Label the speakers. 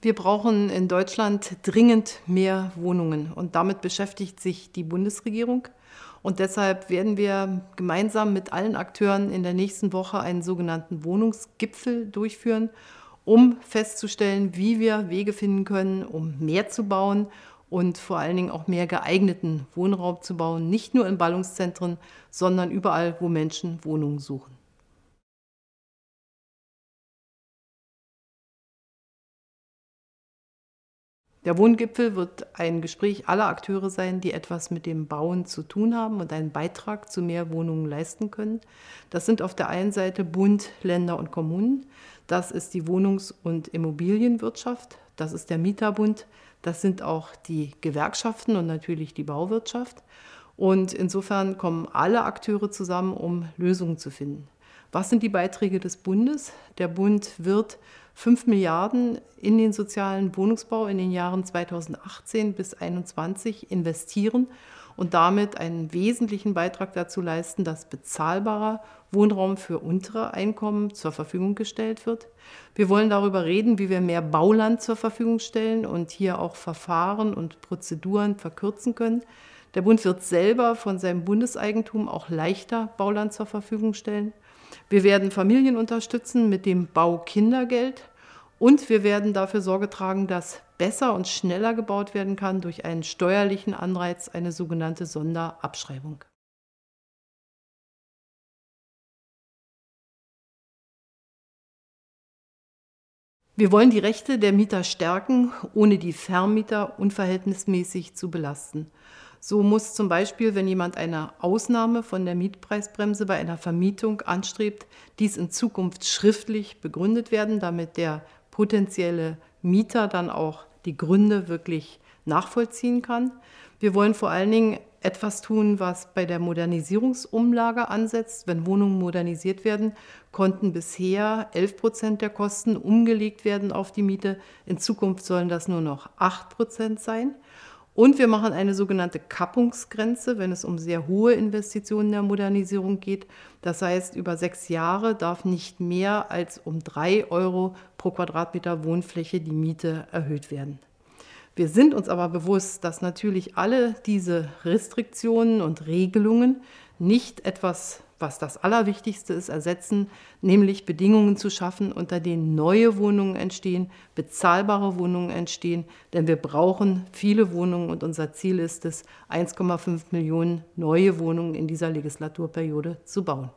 Speaker 1: Wir brauchen in Deutschland dringend mehr Wohnungen und damit beschäftigt sich die Bundesregierung. Und deshalb werden wir gemeinsam mit allen Akteuren in der nächsten Woche einen sogenannten Wohnungsgipfel durchführen, um festzustellen, wie wir Wege finden können, um mehr zu bauen und vor allen Dingen auch mehr geeigneten Wohnraum zu bauen, nicht nur in Ballungszentren, sondern überall, wo Menschen Wohnungen suchen. Der Wohngipfel wird ein Gespräch aller Akteure sein, die etwas mit dem Bauen zu tun haben und einen Beitrag zu mehr Wohnungen leisten können. Das sind auf der einen Seite Bund, Länder und Kommunen. Das ist die Wohnungs- und Immobilienwirtschaft. Das ist der Mieterbund. Das sind auch die Gewerkschaften und natürlich die Bauwirtschaft. Und insofern kommen alle Akteure zusammen, um Lösungen zu finden. Was sind die Beiträge des Bundes? Der Bund wird 5 Milliarden in den sozialen Wohnungsbau in den Jahren 2018 bis 2021 investieren und damit einen wesentlichen Beitrag dazu leisten, dass bezahlbarer Wohnraum für untere Einkommen zur Verfügung gestellt wird. Wir wollen darüber reden, wie wir mehr Bauland zur Verfügung stellen und hier auch Verfahren und Prozeduren verkürzen können. Der Bund wird selber von seinem Bundeseigentum auch leichter Bauland zur Verfügung stellen. Wir werden Familien unterstützen mit dem Baukindergeld und wir werden dafür Sorge tragen, dass besser und schneller gebaut werden kann durch einen steuerlichen Anreiz, eine sogenannte Sonderabschreibung. Wir wollen die Rechte der Mieter stärken, ohne die Vermieter unverhältnismäßig zu belasten. So muss zum Beispiel, wenn jemand eine Ausnahme von der Mietpreisbremse bei einer Vermietung anstrebt, dies in Zukunft schriftlich begründet werden, damit der potenzielle Mieter dann auch die Gründe wirklich nachvollziehen kann. Wir wollen vor allen Dingen etwas tun, was bei der Modernisierungsumlage ansetzt. Wenn Wohnungen modernisiert werden, konnten bisher 11 Prozent der Kosten umgelegt werden auf die Miete. In Zukunft sollen das nur noch 8 Prozent sein. Und wir machen eine sogenannte Kappungsgrenze, wenn es um sehr hohe Investitionen der Modernisierung geht. Das heißt, über sechs Jahre darf nicht mehr als um drei Euro pro Quadratmeter Wohnfläche die Miete erhöht werden. Wir sind uns aber bewusst, dass natürlich alle diese Restriktionen und Regelungen nicht etwas was das Allerwichtigste ist, ersetzen, nämlich Bedingungen zu schaffen, unter denen neue Wohnungen entstehen, bezahlbare Wohnungen entstehen, denn wir brauchen viele Wohnungen und unser Ziel ist es, 1,5 Millionen neue Wohnungen in dieser Legislaturperiode zu bauen.